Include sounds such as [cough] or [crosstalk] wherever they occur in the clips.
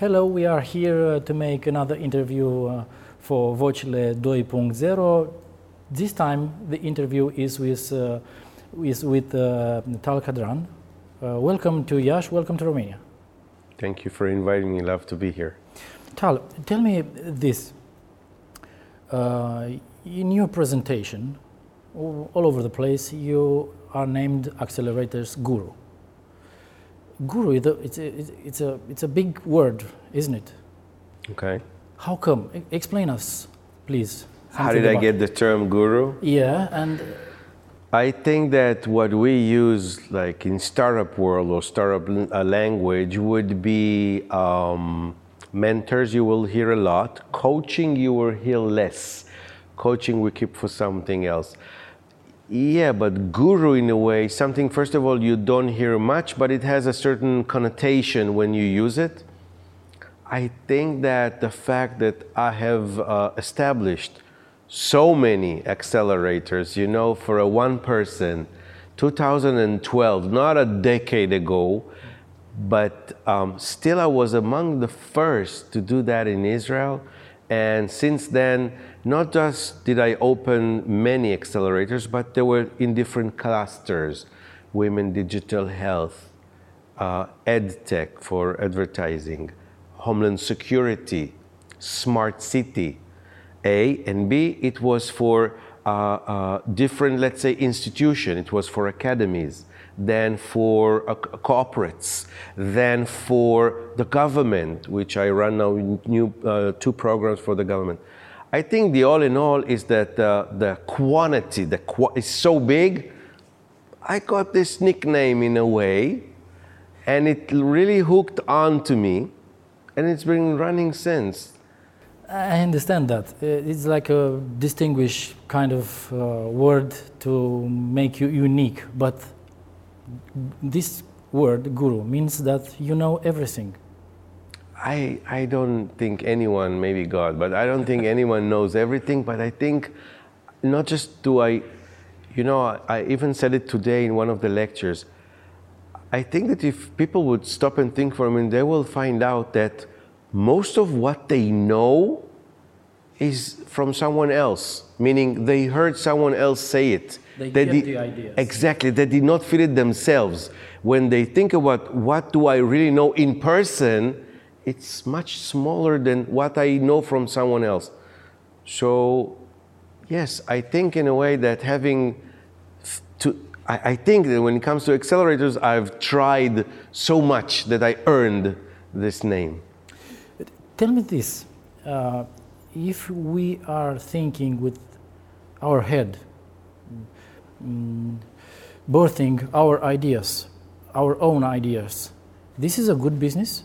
Hello, we are here uh, to make another interview uh, for Vocile 2.0. This time the interview is with, uh, is with uh, Tal Catran. Uh, welcome to Iași, welcome to Romania. Thank you for inviting me. Love to be here. Tal, tell me this. Uh, in your presentation, all over the place, you are named accelerators guru. Guru, it's a, it's a, it's a big word, isn't it? Okay. How come? E- Explain us, please. How did I get the term guru? Yeah, and I think that what we use, like in startup world or startup uh, language, would be um, mentors. You will hear a lot. Coaching, you will hear less. Coaching, we keep for something else. Yeah, but guru in a way, something first of all you don't hear much, but it has a certain connotation when you use it. I think that the fact that I have uh, established so many accelerators, you know, for a one person, 2012, not a decade ago, but um, still I was among the first to do that in Israel. And since then, not just did I open many accelerators, but they were in different clusters women digital health, uh, ed tech for advertising, homeland security, smart city. A and B, it was for uh, uh, different, let's say, institution. It was for academies, then for uh, corporates, than for the government, which I run now new uh, two programs for the government. I think the all in all is that uh, the quantity, the qu- is so big. I got this nickname in a way, and it really hooked on to me, and it's been running since. I understand that. Uh, It's like a distinguished kind of uh, word to make you unique, but this word, guru, means that you know everything. I, I don't think anyone, maybe God, but I don't think anyone knows everything. But I think not just do I, you know, I, I even said it today in one of the lectures. I think that if people would stop and think for a minute, they will find out that most of what they know is from someone else, meaning they heard someone else say it. They They get did- the ideas. Exactly, they did not feel it themselves. When they think about what do I really know in person, it's much smaller than what I know from someone else. So, yes, I think in a way that having to, I, I think that when it comes to accelerators, I've tried so much that I earned this name. Tell me this uh, if we are thinking with our head, mm, birthing our ideas, our own ideas, this is a good business?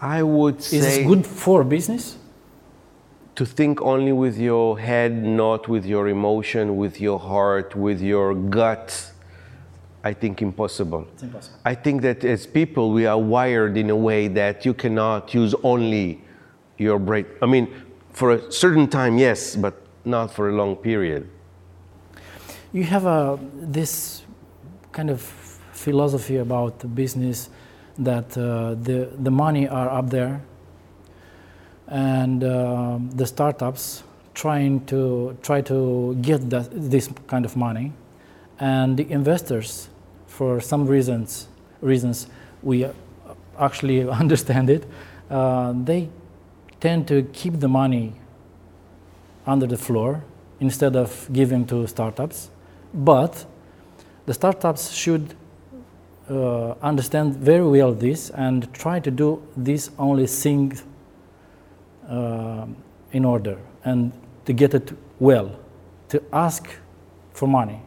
I would Is say it good for business? to think only with your head, not with your emotion, with your heart, with your gut. I think impossible. It's impossible. I think that as people, we are wired in a way that you cannot use only your brain. I mean, for a certain time, yes, but not for a long period. You have a, this kind of philosophy about business that uh, the, the money are up there and um the startups trying to try to get that, this kind of money and the investors for some reasons reasons we uh, actually [laughs] understand it uh, they tend to keep the money under the floor instead of giving to startups but the startups should uh, understand very well this and try to do this only thing uh, in order and to get it well, to ask for money.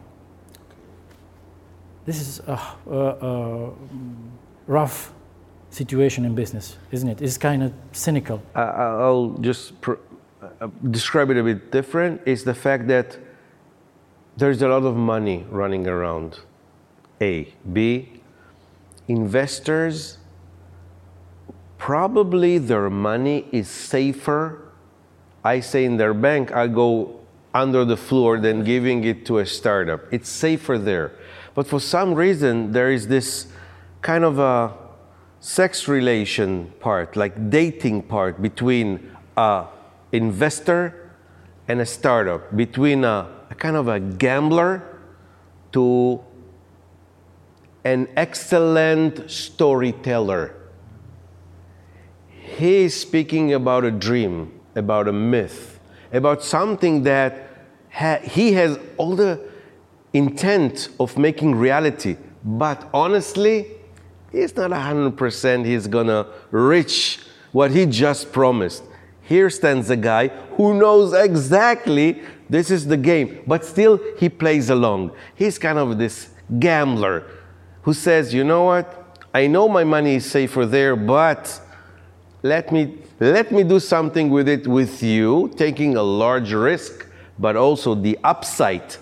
This is a, a, a rough situation in business, isn't it? It's kind of cynical. I'll just uh, describe it a bit different. It's the fact that there's a lot of money running around. A. B. Investors probably their money is safer. I say in their bank, I go under the floor than giving it to a startup. It's safer there. But for some reason, there is this kind of a sex relation part, like dating part between a investor and a startup, between a, a kind of a gambler to an excellent storyteller. He is speaking about a dream, about a myth, about something that ha- he has all the intent of making reality, but honestly, he's not 100% he's gonna reach what he just promised. Here stands a guy who knows exactly this is the game, but still he plays along. He's kind of this gambler who says, you know what? I know my money is safer there, but let me, let me do something with it with you, taking a large risk, but also the upside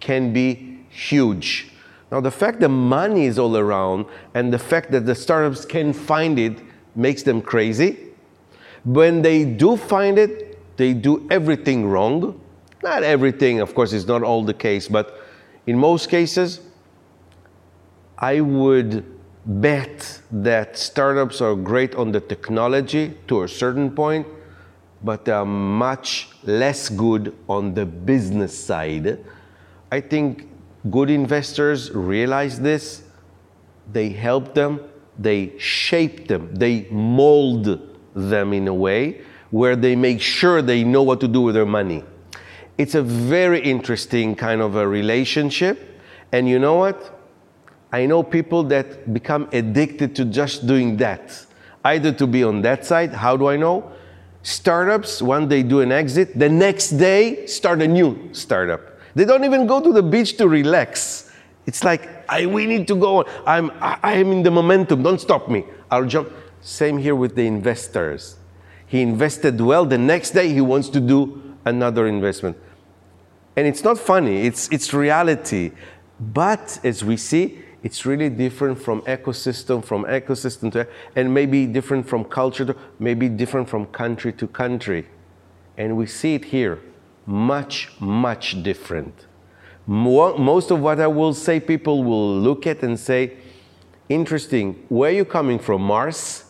can be huge. Now, the fact that money is all around and the fact that the startups can find it makes them crazy. When they do find it, they do everything wrong. Not everything, of course, is not all the case, but in most cases, I would bet that startups are great on the technology to a certain point, but they are much less good on the business side. I think good investors realize this, they help them, they shape them, they mold them in a way where they make sure they know what to do with their money. It's a very interesting kind of a relationship. And you know what? I know people that become addicted to just doing that. Either to be on that side, how do I know? Startups, one day do an exit, the next day start a new startup. They don't even go to the beach to relax. It's like, I, we need to go on. I'm, I am in the momentum. Don't stop me. I'll jump. Same here with the investors. He invested well. The next day, he wants to do another investment. And it's not funny, it's, it's reality. But as we see, it's really different from ecosystem from ecosystem to and maybe different from culture to maybe different from country to country and we see it here much much different. Most of what i will say people will look at and say interesting where are you coming from mars?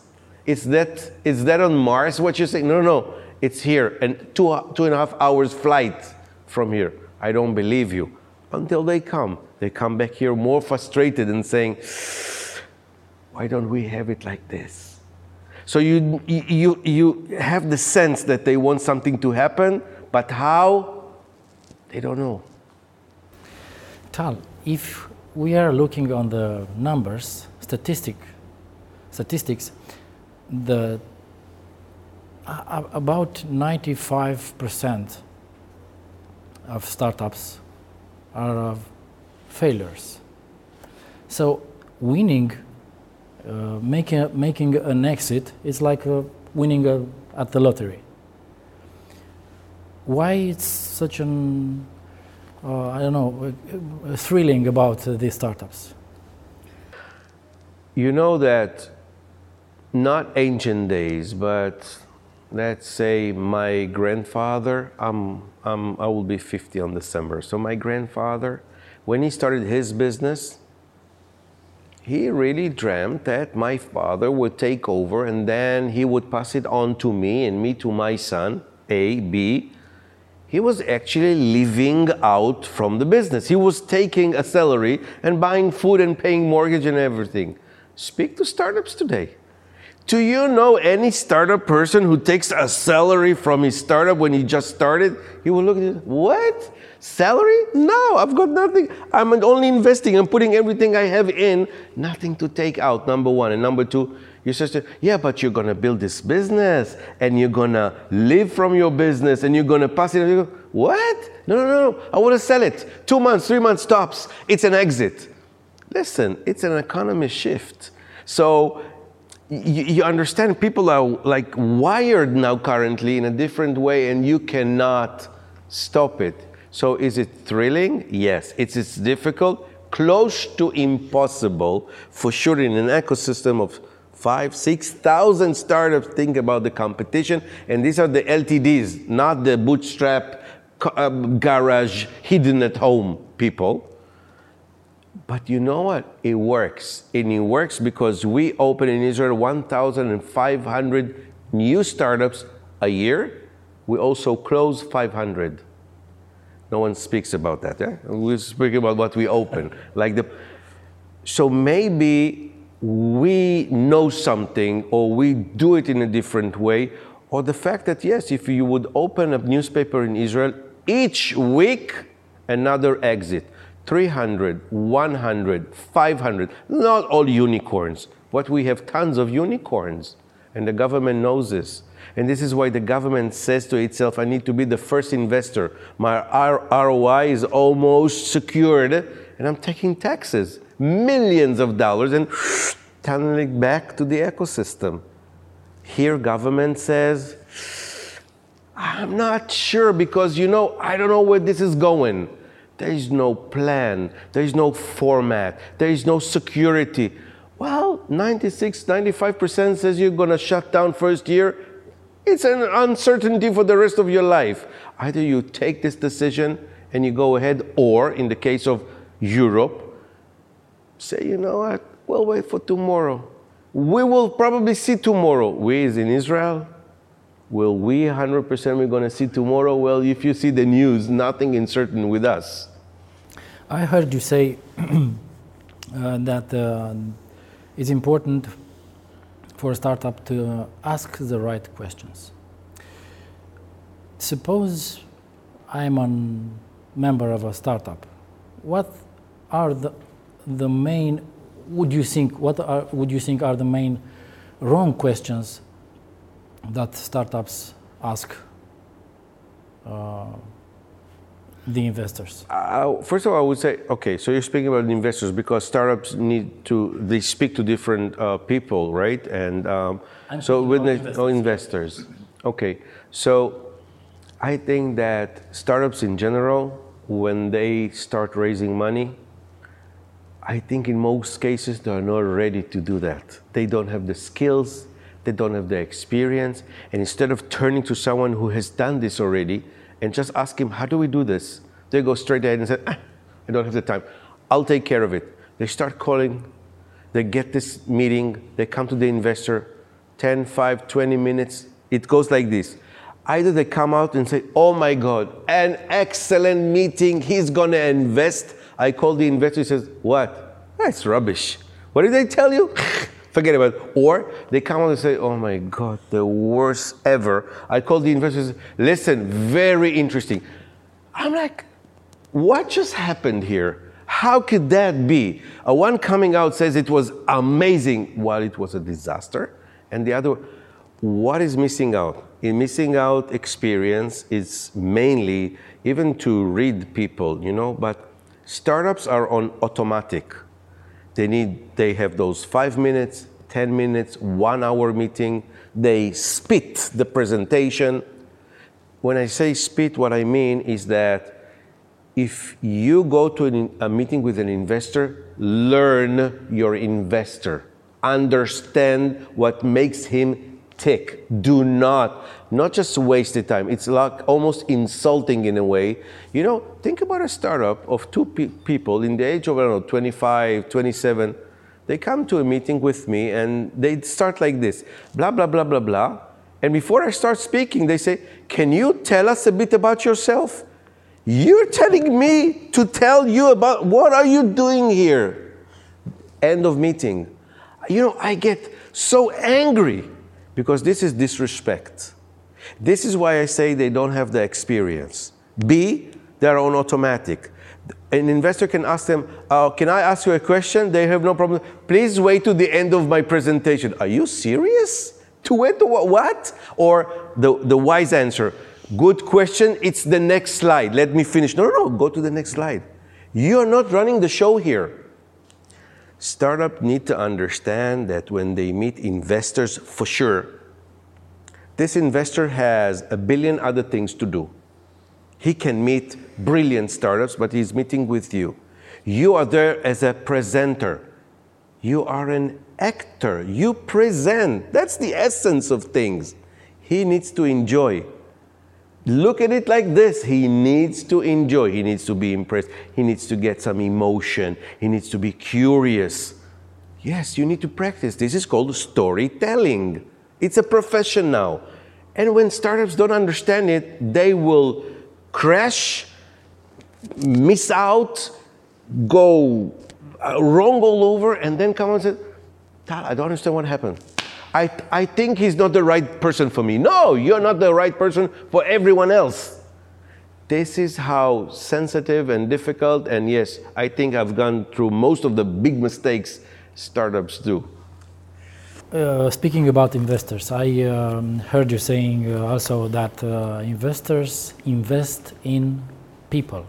Is that is that on mars what you say no no no. it's here and two two and a half hours flight from here. I don't believe you. Until they come. They come back here more frustrated and saying, why don't we have it like this? So you, you, you have the sense that they want something to happen, but how? They don't know. Tal, if we are looking on the numbers, statistic, statistics, the uh, about 95% of startups are of failures. So winning, uh, making, making an exit is like uh, winning a, at the lottery. Why it's such an, uh, I don't know, thrilling about these startups? You know that not ancient days, but let's say my grandfather, I'm, I'm, I will be 50 on December. So my grandfather, when he started his business, he really dreamt that my father would take over and then he would pass it on to me and me to my son, A, B. He was actually living out from the business. He was taking a salary and buying food and paying mortgage and everything. Speak to startups today. Do you know any startup person who takes a salary from his startup when he just started? He will look at you, what? Salary? No, I've got nothing. I'm only investing. I'm putting everything I have in, nothing to take out, number one. And number two, your sister, yeah, but you're going to build this business and you're going to live from your business and you're going to pass it. You go, what? No, no, no, I want to sell it. Two months, three months stops. It's an exit. Listen, it's an economy shift. So you, you, understand people are like wired now currently in a different way and you cannot stop it. So is it thrilling? Yes. It's, it's difficult, close to impossible for sure in an ecosystem of five, 6,000 startups think about the competition. And these are the LTDs, not the bootstrap uh, garage hidden at home people. But you know what? It works. And it works because we open in Israel 1,500 new startups a year. We also close 500. No one speaks about that. Eh? We speak about what we open. [laughs] like the, so maybe we know something or we do it in a different way, or the fact that, yes, if you would open a newspaper in Israel, each week another exit 300, 100, 500, not all unicorns, but we have tons of unicorns, and the government knows this. And this is why the government says to itself, I need to be the first investor. My ROI is almost secured, and I'm taking taxes, millions of dollars, and tunneling back to the ecosystem. Here, government says, I'm not sure because, you know, I don't know where this is going. There is no plan, there is no format, there is no security. Well, 96, 95% says you're going to shut down first year. It's an uncertainty for the rest of your life. Either you take this decision and you go ahead, or in the case of Europe, say, you know what, we'll wait for tomorrow. We will probably see tomorrow. We is in Israel. Will we 100% we're going to see tomorrow? Well, if you see the news, nothing is certain with us. I heard you say [clears throat] uh, that uh, it's important for a startup to ask the right questions. Suppose I'm a member of a startup. What are the, the main, would you think, what are, would you think are the main wrong questions that startups ask uh, the investors? Uh, first of all, I would say, okay, so you're speaking about investors because startups need to, they speak to different uh, people, right? And um, so with the investors. Oh, investors. Okay, so I think that startups in general, when they start raising money, I think in most cases they are not ready to do that. They don't have the skills, they don't have the experience, and instead of turning to someone who has done this already, and just ask him, how do we do this? They go straight ahead and say, ah, I don't have the time. I'll take care of it. They start calling, they get this meeting, they come to the investor, 10, 5, 20 minutes. It goes like this. Either they come out and say, Oh my God, an excellent meeting, he's gonna invest. I call the investor, he says, What? That's rubbish. What did they tell you? [laughs] forget about it. Or they come out and say, oh my God, the worst ever. I call the investors, listen, very interesting. I'm like, what just happened here? How could that be? A one coming out says it was amazing while it was a disaster. And the other, what is missing out? In missing out experience is mainly even to read people, you know, but startups are on automatic they need, they have those five minutes, 10 minutes, one hour meeting. They spit the presentation. When I say spit, what I mean is that if you go to a meeting with an investor, learn your investor. Understand what makes him tick. Do not, not just waste the time. It's like almost insulting in a way. You know, think about a startup of two pe- people in the age of, I don't know, 25, 27. They come to a meeting with me and they start like this blah, blah, blah, blah, blah. And before I start speaking, they say, Can you tell us a bit about yourself? You're telling me to tell you about what are you doing here? End of meeting. You know, I get so angry because this is disrespect. This is why I say they don't have the experience. B, they're on automatic. An investor can ask them, uh, Can I ask you a question? They have no problem. Please wait to the end of my presentation. Are you serious? To wait to what? Or the, the wise answer, Good question. It's the next slide. Let me finish. No, no, no. Go to the next slide. You're not running the show here. Startup need to understand that when they meet investors, for sure, this investor has a billion other things to do. He can meet brilliant startups, but he's meeting with you. You are there as a presenter. You are an actor. You present. That's the essence of things. He needs to enjoy. Look at it like this. He needs to enjoy. He needs to be impressed. He needs to get some emotion. He needs to be curious. Yes you need to practice. This is called storytelling. It's a profession now. And when startups don't understand it they will crash miss out go uh, wrong all over and then come and say i don't understand what happened I, I think he's not the right person for me. No, you're not the right person for everyone else. This is how sensitive and difficult, and yes, I think I've gone through most of the big mistakes startups do. Uh, speaking about investors, I um, heard you saying uh, also that uh, investors invest in people.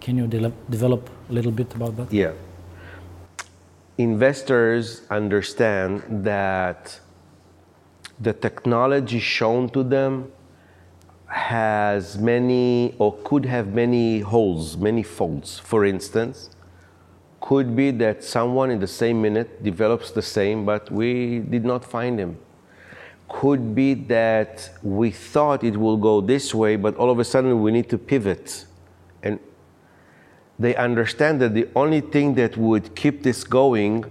Can you de- develop a little bit about that? Yeah investors understand that the technology shown to them has many or could have many holes, many faults. For instance, could be that someone in the same minute develops the same, but we did not find him. Could be that we thought it will go this way, but all of a sudden we need to pivot they understand that the only thing that would keep this going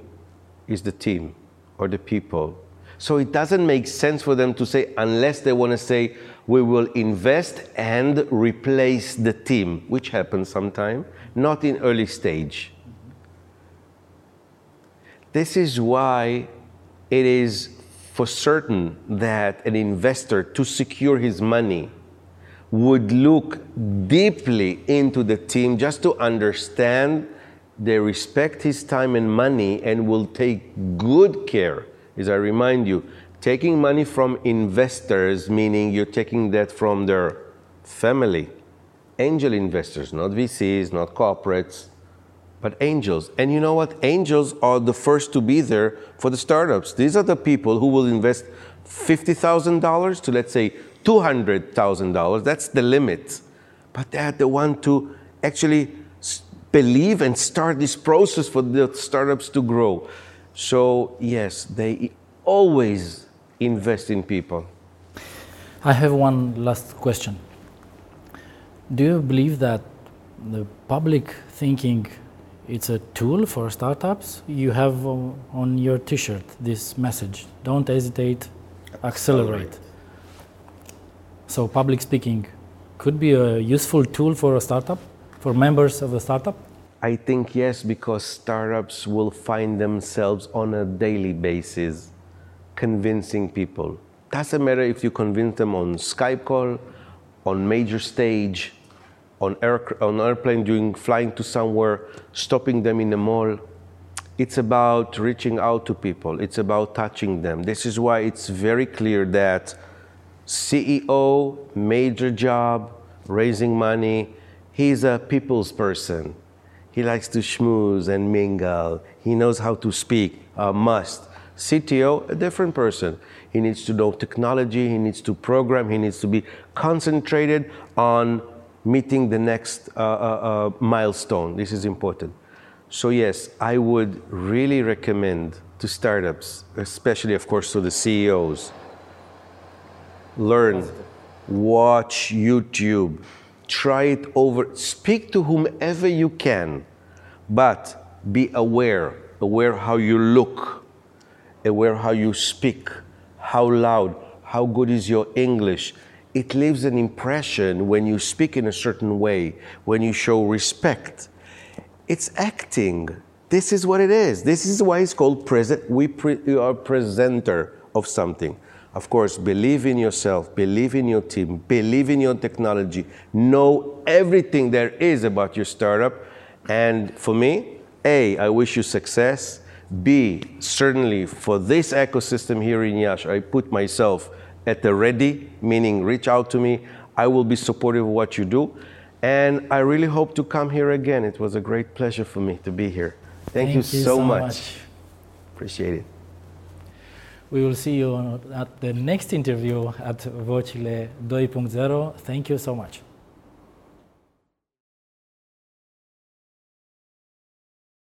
is the team or the people. So it doesn't make sense for them to say, unless they want to say, we will invest and replace the team, which happens sometime, not in early stage. This is why it is for certain that an investor, to secure his money, would look deeply into the team just to understand they respect his time and money and will take good care. As I remind you, taking money from investors, meaning you're taking that from their family, angel investors, not VCs, not corporates, but angels. And you know what? Angels are the first to be there for the startups. These are the people who will invest $50,000 to, let's say, $200,000. That's the limit. But they're the one to actually believe and start this process for the startups to grow. So, yes, they always invest in people. I have one last question. Do you believe that the public thinking it's a tool for startups? You have uh, on your t-shirt this message, don't hesitate, accelerate. So public speaking could be a useful tool for a startup, for members of a startup? I think yes, because startups will find themselves on a daily basis convincing people. Doesn't matter if you convince them on Skype call, on major stage, on, air, on airplane during flying to somewhere, stopping them in the mall. It's about reaching out to people. It's about touching them. This is why it's very clear that CEO, major job, raising money. He's a people's person. He likes to schmooze and mingle. He knows how to speak, must. CTO, a different person. He needs to know technology, he needs to program, he needs to be concentrated on meeting the next uh, uh, uh, milestone. This is important. So, yes, I would really recommend to startups, especially, of course, to the CEOs, learn, watch YouTube, try it over, speak to whomever you can, but be aware, aware how you look, aware how you speak, how loud, how good is your English. It leaves an impression when you speak in a certain way, when you show respect. It's acting. This is what it is. This is why it's called present. We, pre- we are presenter of something. Of course, believe in yourself, believe in your team, believe in your technology, know everything there is about your startup. And for me, A, I wish you success. B, certainly for this ecosystem here in Iași, I put myself at the ready, meaning reach out to me. I will be supportive of what you do. And I really hope to come here again. It was a great pleasure for me to be here. Thank, Thank you, so, so much. much. Appreciate it. We will see you at the next interview at Vocile 2.0. Thank you so much.